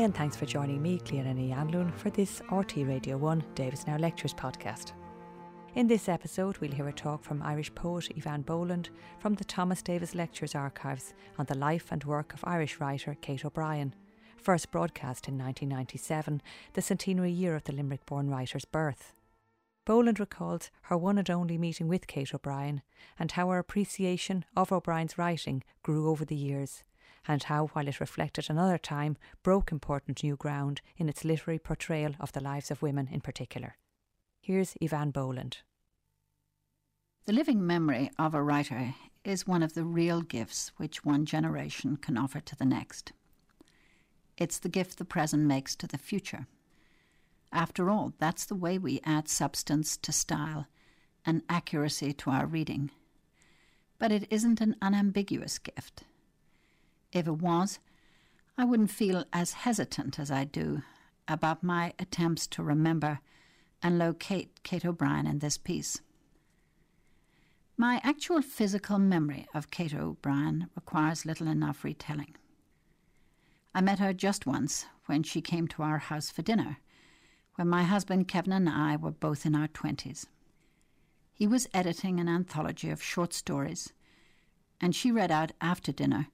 And thanks for joining me, Clíodhna Ní Anluain, for this RTÉ Radio 1 Davis Now Lectures podcast. In this episode, we'll hear a talk from Irish poet Eavan Boland from the Thomas Davis Lectures archives on the life and work of Irish writer Kate O'Brien, first broadcast in 1997, the centenary year of the Limerick born writer's birth. Boland recalled her one and only meeting with Kate O'Brien and how her appreciation of O'Brien's writing grew over the years and how, while it reflected another time, broke important new ground in its literary portrayal of the lives of women in particular. Here's Eavan Boland. The living memory of a writer is one of the real gifts which one generation can offer to the next. It's the gift the present makes to the future. After all, that's the way we add substance to style and accuracy to our reading. But it isn't an unambiguous gift. If it was, I wouldn't feel as hesitant as I do about my attempts to remember and locate Kate O'Brien in this piece. My actual physical memory of Kate O'Brien requires little enough retelling. I met her just once when she came to our house for dinner, when my husband Kevin and I were both in our twenties. He was editing an anthology of short stories, and she read out after dinner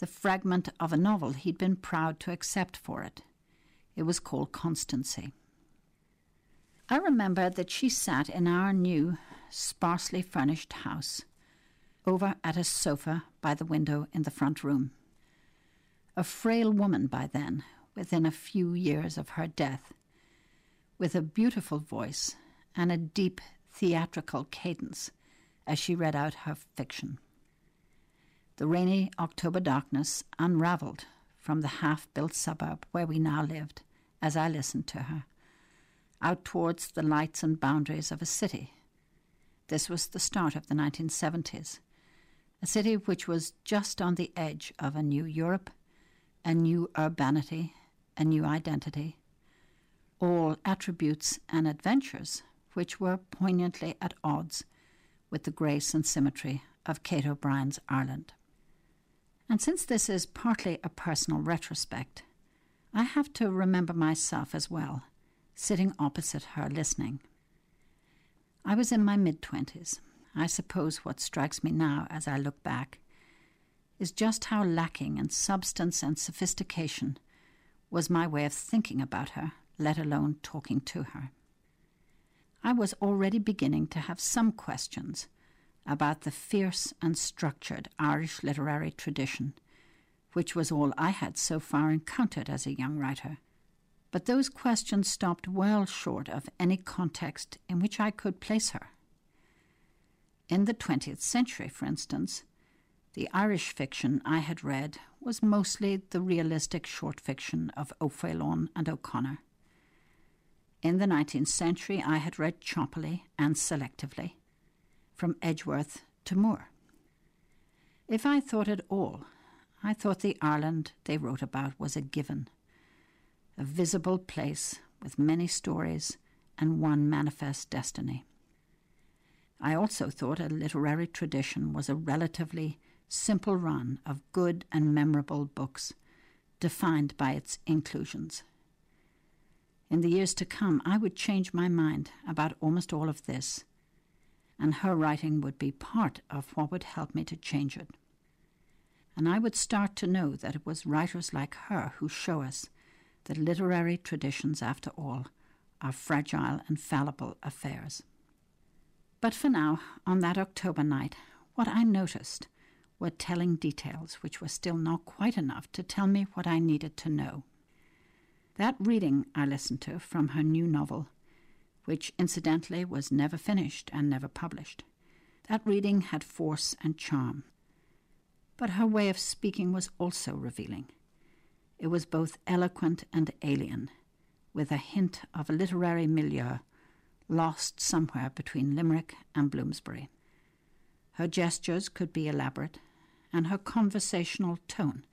the fragment of a novel he'd been proud to accept for it. It was called Constancy. I remember that she sat in our new, sparsely furnished house, over at a sofa by the window in the front room. A frail woman by then, within a few years of her death, with a beautiful voice and a deep theatrical cadence as she read out her fiction. The rainy October darkness unravelled from the half built suburb where we now lived as I listened to her, out towards the lights and boundaries of a city. This was the start of the 1970s, a city which was just on the edge of a new Europe, a new urbanity, a new identity, all attributes and adventures which were poignantly at odds with the grace and symmetry of Kate O'Brien's Ireland. And since this is partly a personal retrospect, I have to remember myself as well, sitting opposite her listening. I was in my mid twenties. I suppose what strikes me now as I look back is just how lacking in substance and sophistication was my way of thinking about her, let alone talking to her. I was already beginning to have some questions about the fierce and structured Irish literary tradition, which was all I had so far encountered as a young writer. But those questions stopped well short of any context in which I could place her. In the 20th century, for instance, the Irish fiction I had read was mostly the realistic short fiction of O'Faolain and O'Connor. In the 19th century, I had read choppily and selectively from Edgeworth to Moore. If I thought at all, I thought the Ireland they wrote about was a given, a visible place with many stories and one manifest destiny. I also thought a literary tradition was a relatively simple run of good and memorable books, defined by its inclusions. In the years to come, I would change my mind about almost all of this and her writing would be part of what would help me to change it. And I would start to know that it was writers like her who show us that literary traditions, after all, are fragile and fallible affairs. But for now, on that October night, what I noticed were telling details which were still not quite enough to tell me what I needed to know. That reading I listened to from her new novel which incidentally was never finished and never published. That reading had force and charm. But her way of speaking was also revealing. It was both eloquent and alien, with a hint of a literary milieu lost somewhere between Limerick and Bloomsbury. Her gestures could be elaborate, and her conversational tone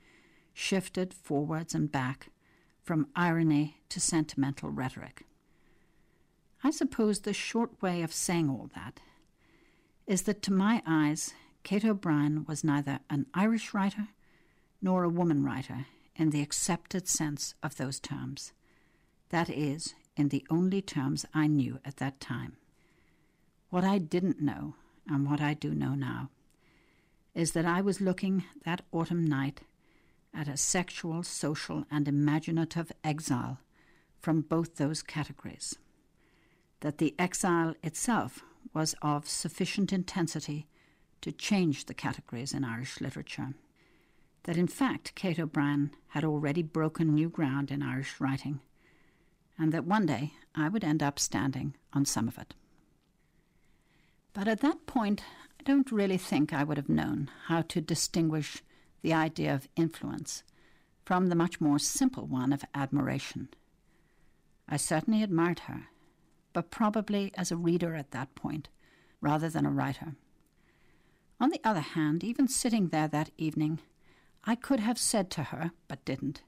shifted forwards and back from irony to sentimental rhetoric. I suppose the short way of saying all that is that to my eyes, Kate O'Brien was neither an Irish writer nor a woman writer in the accepted sense of those terms. That is, in the only terms I knew at that time. What I didn't know, and what I do know now, is that I was looking that autumn night at a sexual, social, and imaginative exile from both those categories. That the exile itself was of sufficient intensity to change the categories in Irish literature. That in fact, Kate O'Brien had already broken new ground in Irish writing, and that one day I would end up standing on some of it. But at that point, I don't really think I would have known how to distinguish the idea of influence from the much more simple one of admiration. I certainly admired her, but probably as a reader at that point rather than a writer. On the other hand, even sitting there that evening, I could have said to her, but didn't,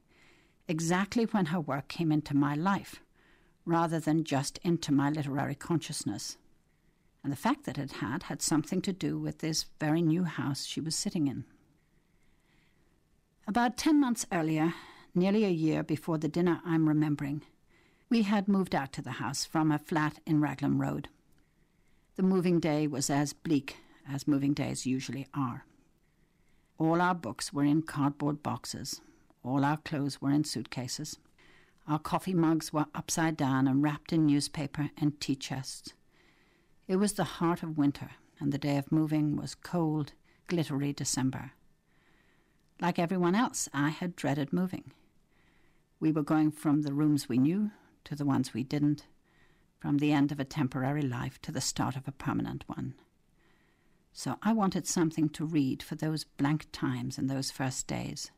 exactly when her work came into my life, rather than just into my literary consciousness. And the fact that it had had something to do with this very new house she was sitting in. About ten months earlier, nearly a year before the dinner I'm remembering, we had moved out to the house from a flat in Raglan Road. The moving day was as bleak as moving days usually are. All our books were in cardboard boxes. All our clothes were in suitcases. Our coffee mugs were upside down and wrapped in newspaper and tea chests. It was the heart of winter, and the day of moving was cold, glittery December. Like everyone else, I had dreaded moving. We were going from the rooms we knew to the ones we didn't, from the end of a temporary life to the start of a permanent one. So I wanted something to read for those blank times in those first days.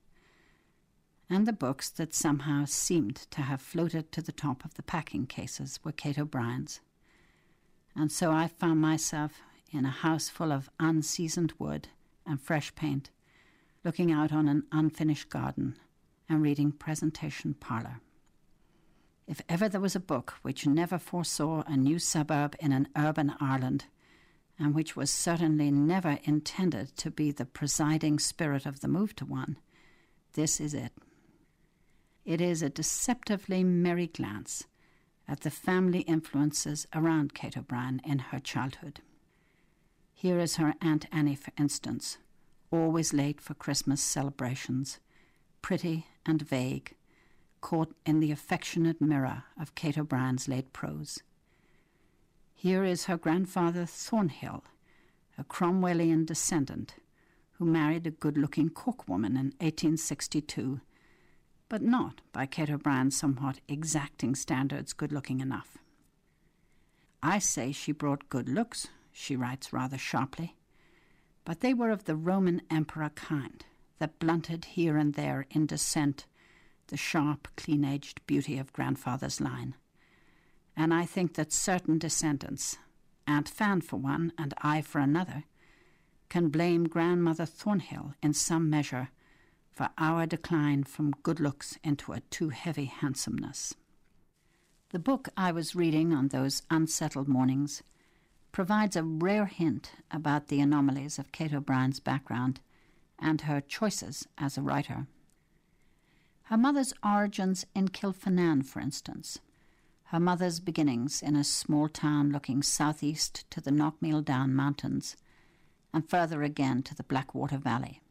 And the books that somehow seemed to have floated to the top of the packing cases were Kate O'Brien's. And so I found myself in a house full of unseasoned wood and fresh paint, looking out on an unfinished garden and reading Presentation Parlour. If ever there was a book which never foresaw a new suburb in an urban Ireland, and which was certainly never intended to be the presiding spirit of the move to one, this is it. It is a deceptively merry glance at the family influences around Kate O'Brien in her childhood. Here is her Aunt Annie, for instance, always late for Christmas celebrations, pretty and vague, caught in the affectionate mirror of Kate O'Brien's late prose. Here is her grandfather Thornhill, a Cromwellian descendant, who married a good looking Cork woman in 1862, but not by Kate O'Brien's somewhat exacting standards good looking enough. I say she brought good looks, she writes rather sharply, but they were of the Roman emperor kind, that blunted here and there in descent the sharp, clean edged beauty of grandfather's line. And I think that certain descendants, Aunt Fan for one and I for another, can blame grandmother Thornhill in some measure for our decline from good looks into a too heavy handsomeness. The book I was reading on those unsettled mornings provides a rare hint about the anomalies of Kate O'Brien's background and her choices as a writer. Her mother's origins in Kilfinane, for instance. Her mother's beginnings in a small town looking southeast to the Knockmealdown Mountains, and further again to the Blackwater Valley.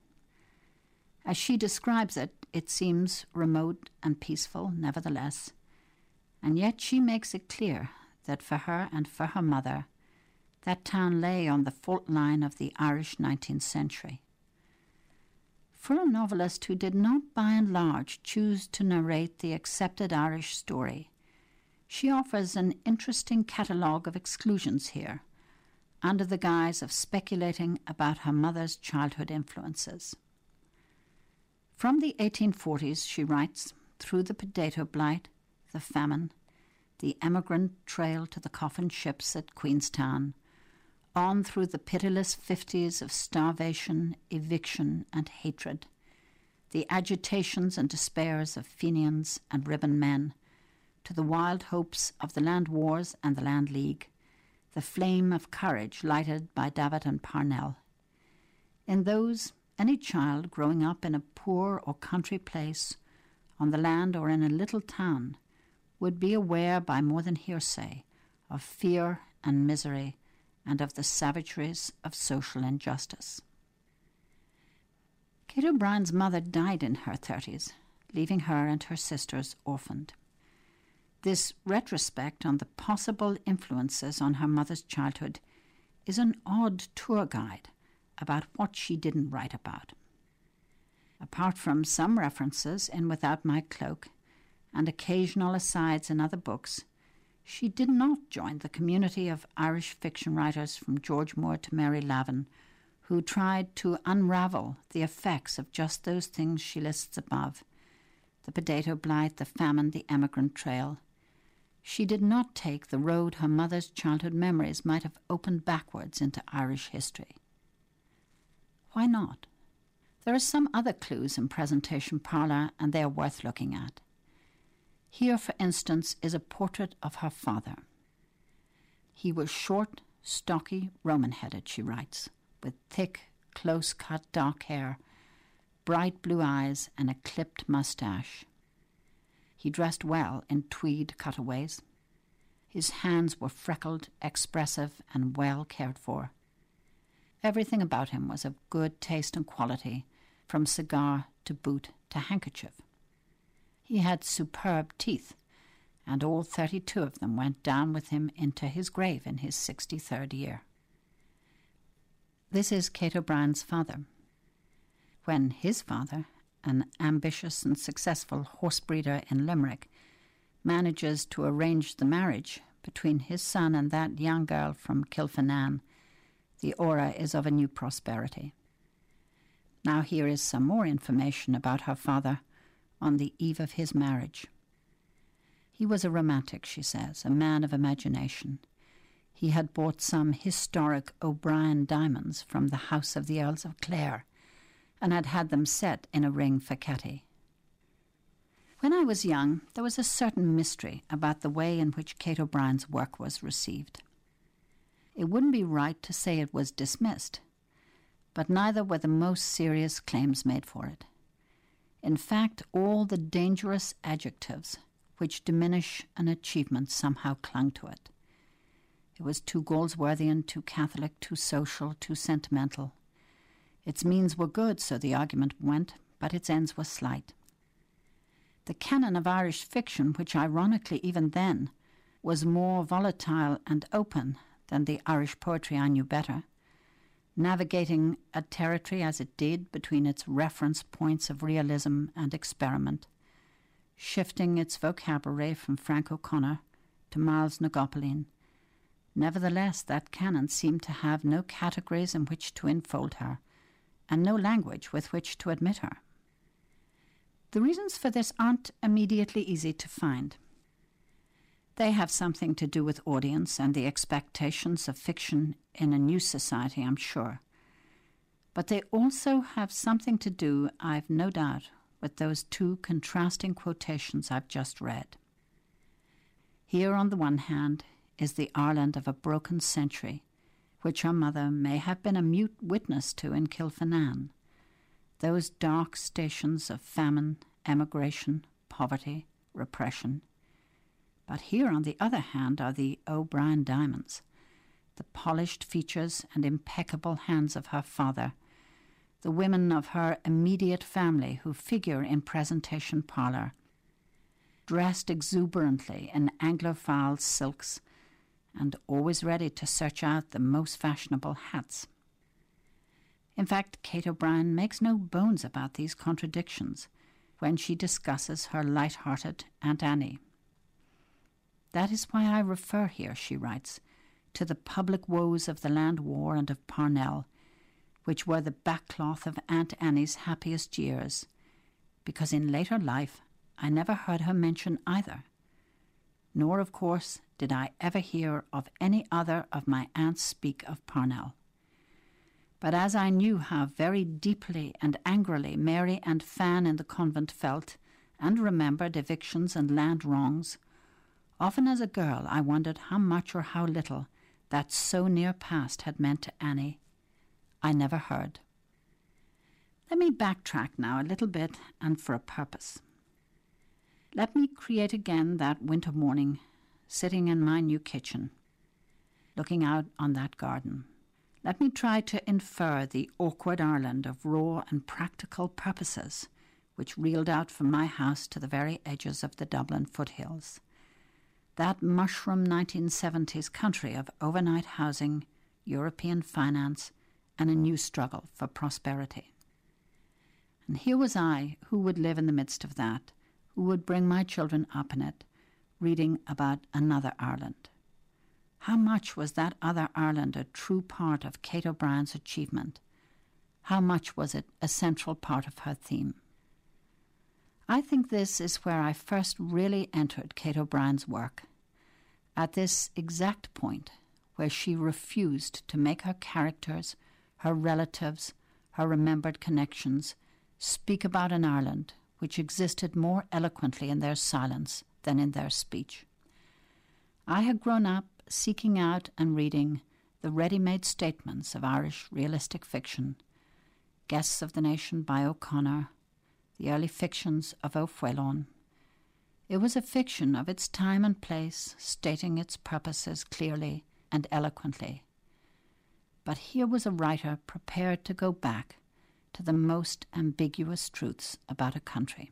As she describes it, it seems remote and peaceful, nevertheless, and yet she makes it clear that for her and for her mother, that town lay on the fault line of the Irish 19th century for a novelist who did not by and large choose to narrate the accepted Irish story. She offers an interesting catalogue of exclusions here, under the guise of speculating about her mother's childhood influences. From the 1840s, she writes, through the potato blight, the famine, the emigrant trail to the coffin ships at Queenstown, on through the pitiless fifties of starvation, eviction, and hatred, the agitations and despairs of Fenians and ribbon men, to the wild hopes of the land wars and the land league, the flame of courage lighted by Davitt and Parnell. In those, any child growing up in a poor or country place on the land or in a little town, would be aware by more than hearsay of fear and misery and of the savageries of social injustice. Kate O'Brien's mother died in her 30s, leaving her and her sisters orphaned. This retrospect on the possible influences on her mother's childhood is an odd tour guide about what she didn't write about. Apart from some references in Without My Cloak and occasional asides in other books, she did not join the community of Irish fiction writers from George Moore to Mary Lavin who tried to unravel the effects of just those things she lists above the potato blight, the famine, the emigrant trail, she did not take the road her mother's childhood memories might have opened backwards into Irish history. Why not? There are some other clues in Presentation Parlour, and they are worth looking at. Here, for instance, is a portrait of her father. He was short, stocky, Roman headed, she writes, with thick, close cut dark hair, bright blue eyes, and a clipped moustache. He dressed well in tweed cutaways. His hands were freckled, expressive, and well cared for. Everything about him was of good taste and quality, from cigar to boot to handkerchief. He had superb teeth, and all thirty two of them went down with him into his grave in his sixty third year. This is Kate O'Brien's father. When his father an ambitious and successful horse breeder in Limerick, manages to arrange the marriage between his son and that young girl from Kilfinane, the aura is of a new prosperity. Now, here is some more information about her father on the eve of his marriage. He was a romantic, she says, a man of imagination. He had bought some historic O'Brien diamonds from the house of the Earls of Clare and had had them set in a ring for Katty. When I was young, there was a certain mystery about the way in which Kate O'Brien's work was received. It wouldn't be right to say it was dismissed, but neither were the most serious claims made for it. In fact, all the dangerous adjectives which diminish an achievement somehow clung to it. It was too Galsworthian, too Catholic, too social, too sentimental, its means were good, so the argument went, but its ends were slight. The canon of Irish fiction, which ironically even then was more volatile and open than the Irish poetry I knew better, navigating a territory as it did between its reference points of realism and experiment, shifting its vocabulary from Frank O'Connor to Myles na gCopaleen. Nevertheless, that canon seemed to have no categories in which to enfold her, and no language with which to admit her. The reasons for this aren't immediately easy to find. They have something to do with audience and the expectations of fiction in a new society, I'm sure. But they also have something to do, I've no doubt, with those two contrasting quotations I've just read. Here, on the one hand, is the Ireland of a broken century, which her mother may have been a mute witness to in Kilfinane, those dark stations of famine, emigration, poverty, repression. But here, on the other hand, are the O'Brien diamonds, the polished features and impeccable hands of her father, the women of her immediate family who figure in presentation parlour, dressed exuberantly in Anglophile silks and always ready to search out the most fashionable hats. In fact, Kate O'Brien makes no bones about these contradictions when she discusses her light hearted Aunt Annie. That is why I refer here, she writes, to the public woes of the land war and of Parnell, which were the backcloth of Aunt Annie's happiest years, because in later life I never heard her mention either. Nor, of course, did I ever hear of any other of my aunts speak of Parnell. But as I knew how very deeply and angrily Mary and Fan in the convent felt, and remembered evictions and land wrongs, often as a girl I wondered how much or how little that so near past had meant to Annie. I never heard. Let me backtrack now a little bit and for a purpose. Let me create again that winter morning, sitting in my new kitchen, looking out on that garden. Let me try to infer the awkward Ireland of raw and practical purposes which reeled out from my house to the very edges of the Dublin foothills. That mushroom 1970s country of overnight housing, European finance, and a new struggle for prosperity. And here was I, who would live in the midst of that, who would bring my children up in it, reading about another Ireland. How much was that other Ireland a true part of Kate O'Brien's achievement? How much was it a central part of her theme? I think this is where I first really entered Kate O'Brien's work. At this exact point, where she refused to make her characters, her relatives, her remembered connections speak about an Ireland which existed more eloquently in their silence than in their speech. I had grown up seeking out and reading the ready made statements of Irish realistic fiction, Guests of the Nation by O'Connor, the early fictions of O'Faolain. It was a fiction of its time and place, stating its purposes clearly and eloquently. But here was a writer prepared to go back to the most ambiguous truths about a country.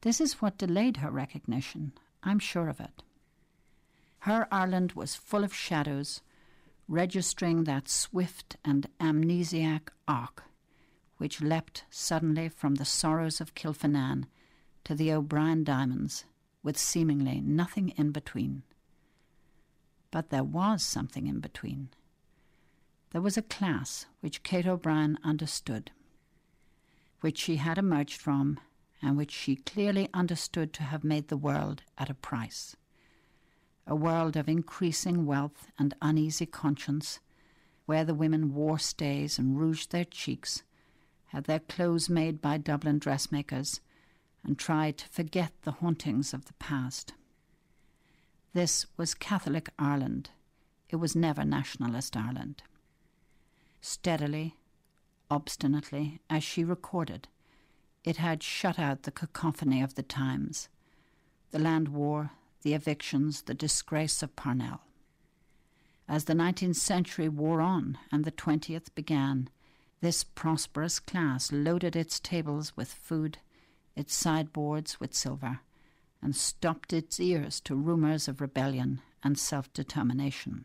This is what delayed her recognition, I'm sure of it. Her Ireland was full of shadows, registering that swift and amnesiac arc which leapt suddenly from the sorrows of Kilfinane to the O'Brien diamonds, with seemingly nothing in between. But there was something in between. There was a class which Kate O'Brien understood, which she had emerged from, and which she clearly understood to have made the world at a price a world of increasing wealth and uneasy conscience, where the women wore stays and rouged their cheeks, had their clothes made by Dublin dressmakers, and tried to forget the hauntings of the past. This was Catholic Ireland. It was never nationalist Ireland. Steadily, obstinately, as she recorded, it had shut out the cacophony of the times. The land war, the evictions, the disgrace of Parnell. As the 19th century wore on and the 20th began, this prosperous class loaded its tables with food, its sideboards with silver, and stopped its ears to rumours of rebellion and self determination.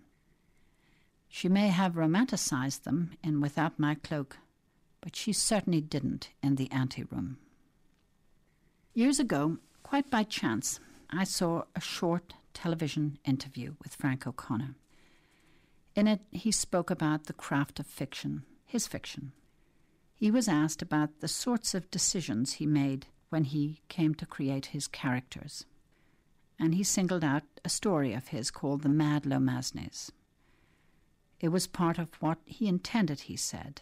She may have romanticized them in Without My Cloak, but she certainly didn't in the anteroom. Years ago, quite by chance, I saw a short television interview with Frank O'Connor. In it, he spoke about the craft of fiction, his fiction. He was asked about the sorts of decisions he made when he came to create his characters. And he singled out a story of his called The Mad Lomasnes. It was part of what he intended, he said,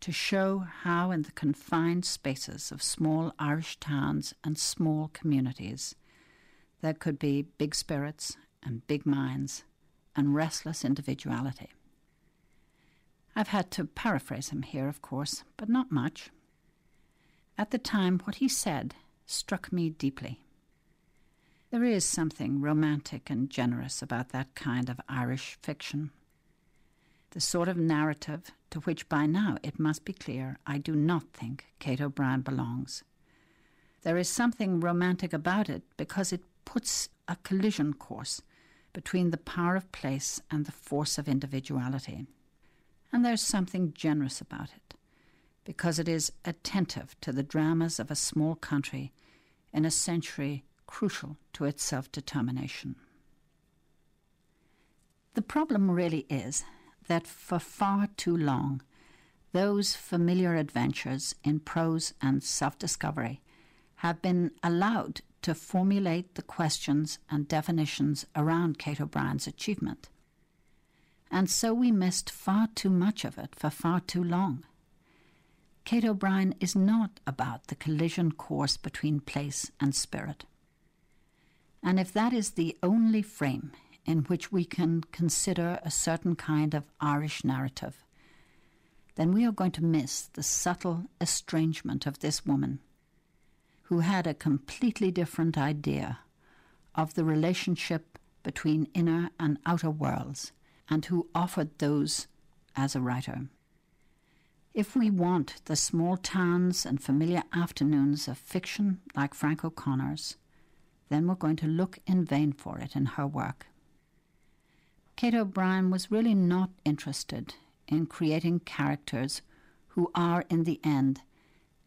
to show how, in the confined spaces of small Irish towns and small communities, there could be big spirits and big minds and restless individuality. I've had to paraphrase him here, of course, but not much. At the time, what he said struck me deeply. There is something romantic and generous about that kind of Irish fiction. The sort of narrative to which by now it must be clear I do not think Kate O'Brien belongs. There is something romantic about it because it puts a collision course between the power of place and the force of individuality. And there's something generous about it, because it is attentive to the dramas of a small country in a century crucial to its self determination. The problem really is that for far too long, those familiar adventures in prose and self discovery have been allowed to formulate the questions and definitions around Kate O'Brien's achievement. And so we missed far too much of it for far too long. Kate O'Brien is not about the collision course between place and spirit. And if that is the only frame in which we can consider a certain kind of Irish narrative, then we are going to miss the subtle estrangement of this woman who had a completely different idea of the relationship between inner and outer worlds and who offered those as a writer. If we want the small towns and familiar afternoons of fiction like Frank O'Connor's, then we're going to look in vain for it in her work. Kate O'Brien was really not interested in creating characters who are, in the end,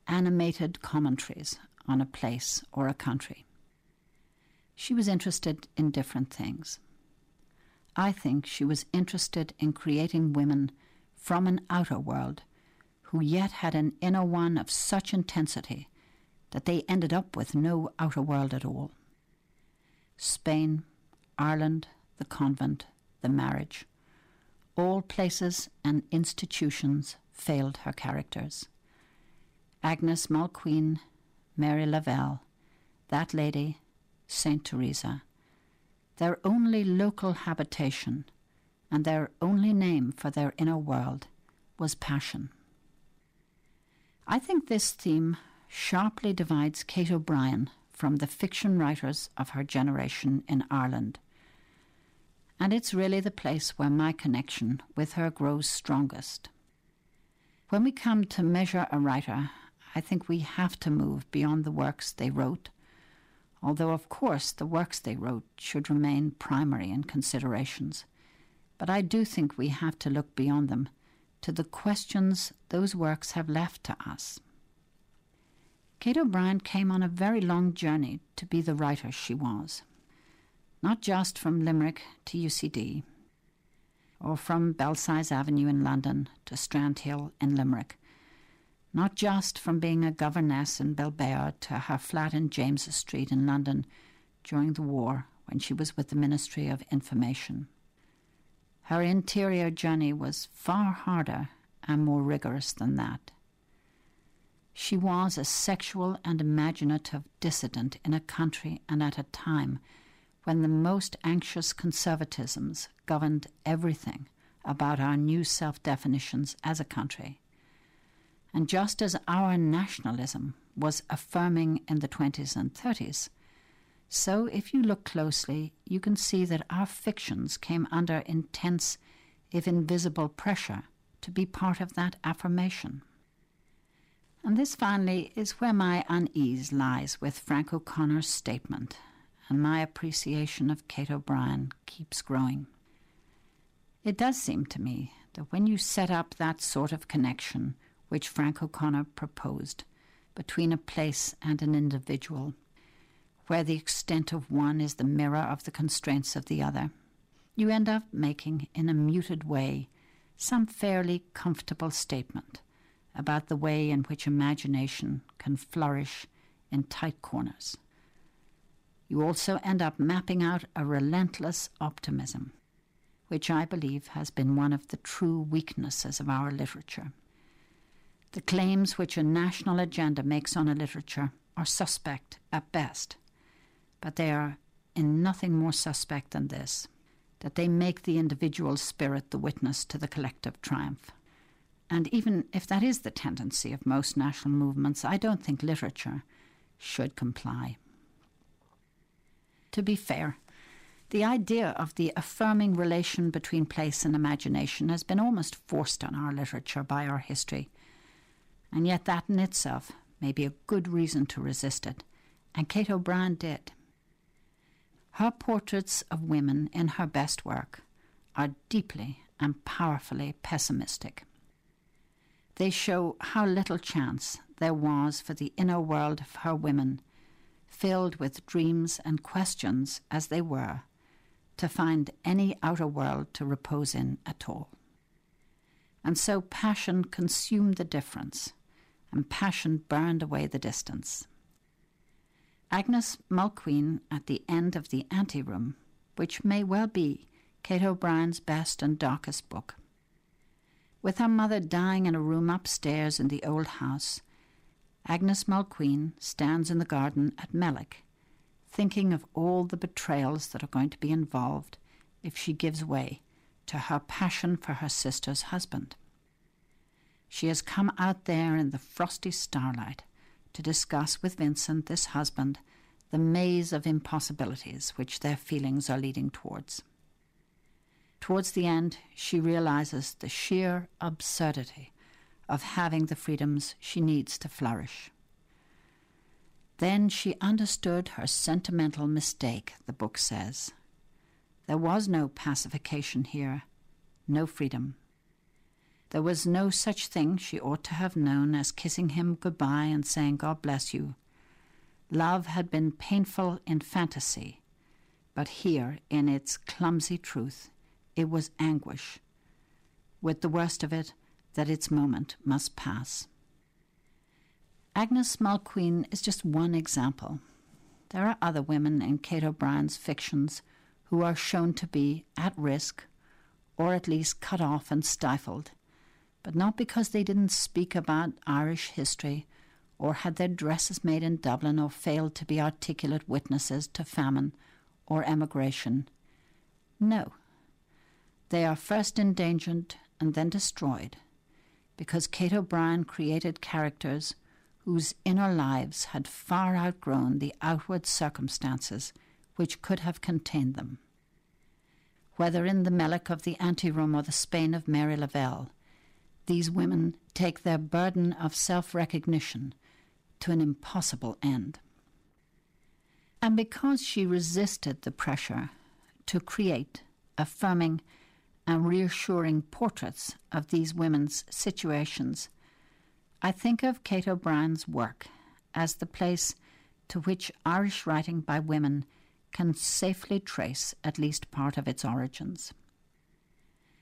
animated commentaries on a place or a country. She was interested in different things. I think she was interested in creating women from an outer world who yet had an inner one of such intensity that they ended up with no outer world at all. Spain, Ireland, the convent, the marriage, all places and institutions failed her characters. Agnes Mulqueen, Mary Lavelle, that lady, St. Teresa, their only local habitation and their only name for their inner world was passion. I think this theme sharply divides Kate O'Brien from the fiction writers of her generation in Ireland. And it's really the place where my connection with her grows strongest. When we come to measure a writer, I think we have to move beyond the works they wrote, although, of course, the works they wrote should remain primary in considerations. But I do think we have to look beyond them to the questions those works have left to us. Kate O'Brien came on a very long journey to be the writer she was, not just from Limerick to UCD, or from Belsize Avenue in London to Strand Hill in Limerick, not just from being a governess in Bilbao to her flat in James's Street in London during the war when she was with the Ministry of Information. Her interior journey was far harder and more rigorous than that. She was a sexual and imaginative dissident in a country and at a time when the most anxious conservatisms governed everything about our new self definitions as a country. And just as our nationalism was affirming in the 20s and 30s, so, if you look closely, you can see that our fictions came under intense, if invisible, pressure to be part of that affirmation. And this finally is where my unease lies with Frank O'Connor's statement, and my appreciation of Kate O'Brien keeps growing. It does seem to me that when you set up that sort of connection which Frank O'Connor proposed between a place and an individual, where the extent of one is the mirror of the constraints of the other. You end up making, in a muted way, some fairly comfortable statement about the way in which imagination can flourish in tight corners. You also end up mapping out a relentless optimism, which I believe has been one of the true weaknesses of our literature. The claims which a national agenda makes on a literature are suspect at best but they are in nothing more suspect than this that they make the individual spirit the witness to the collective triumph. And even if that is the tendency of most national movements, I don't think literature should comply. To be fair, the idea of the affirming relation between place and imagination has been almost forced on our literature by our history, and yet that in itself may be a good reason to resist it, and Kate O'Brien did. Her portraits of women in her best work are deeply and powerfully pessimistic. They show how little chance there was for the inner world of her women, filled with dreams and questions as they were, to find any outer world to repose in at all. And so passion consumed the difference, and passion burned away the distance. Agnes Mulqueen at the end of the anteroom, which may well be Kate O'Brien's best and darkest book. With her mother dying in a room upstairs in the old house, Agnes Mulqueen stands in the garden at Mellick, thinking of all the betrayals that are going to be involved if she gives way to her passion for her sister's husband. She has come out there in the frosty starlight to discuss with Vincent, this husband, the maze of impossibilities which their feelings are leading towards. Towards the end, she realizes the sheer absurdity of having the freedoms she needs to flourish. Then she understood her sentimental mistake, the book says. There was no pacification here, no freedom. There was no such thing she ought to have known as kissing him goodbye and saying, God bless you. Love had been painful in fantasy, but here, in its clumsy truth, it was anguish, with the worst of it that its moment must pass. Agnes Mulqueen is just one example. There are other women in Kate O'Brien's fictions who are shown to be at risk, or at least cut off and stifled, but not because they didn't speak about Irish history, or had their dresses made in Dublin, or failed to be articulate witnesses to famine or emigration. No. They are first endangered and then destroyed, because Kate O'Brien created characters whose inner lives had far outgrown the outward circumstances which could have contained them. Whether in the Mellick of the Anteroom or the Spain of Mary Lavelle, these women take their burden of self recognition to an impossible end. And because she resisted the pressure to create affirming and reassuring portraits of these women's situations I think of Kate O'Brien's work as the place to which Irish writing by women can safely trace at least part of its origins.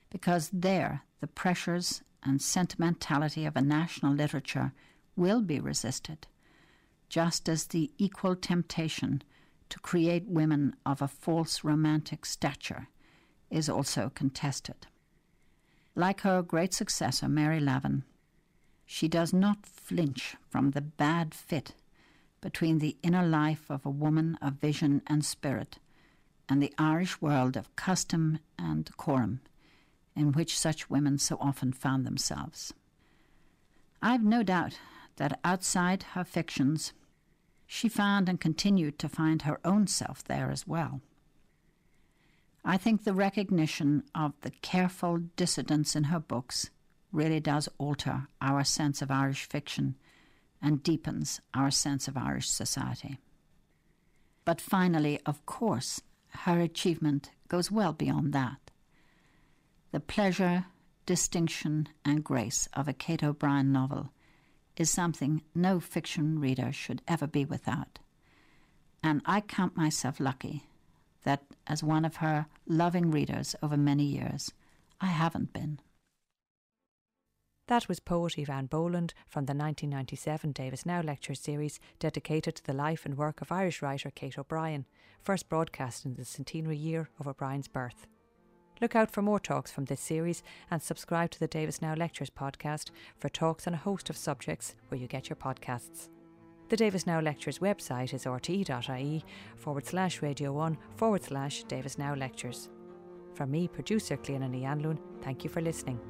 Because there, the pressures and sentimentality of a national literature will be resisted, just as the equal temptation to create women of a false romantic stature is also contested. Like her great successor, Mary Lavin, she does not flinch from the bad fit between the inner life of a woman of vision and spirit and the Irish world of custom and decorum in which such women so often found themselves. I've no doubt that outside her fictions, she found and continued to find her own self there as well. I think the recognition of the careful dissidence in her books really does alter our sense of Irish fiction and deepens our sense of Irish society. But finally, of course, her achievement goes well beyond that. The pleasure, distinction, and grace of a Kate O'Brien novel is something no fiction reader should ever be without. And I count myself lucky that, as one of her loving readers over many years, I haven't been. That was poet Eavan Boland from the 1997 Davis Now Lecture Series dedicated to the life and work of Irish writer Kate O'Brien, first broadcast in the centenary year of O'Brien's birth. Look out for more talks from this series and subscribe to the Davis Now Lectures podcast for talks on a host of subjects where you get your podcasts. The Davis Now Lectures website is rte.ie forward slash radio 1 forward slash Davis Now Lectures. From me, producer Clíodhna Ní Anluain, thank you for listening.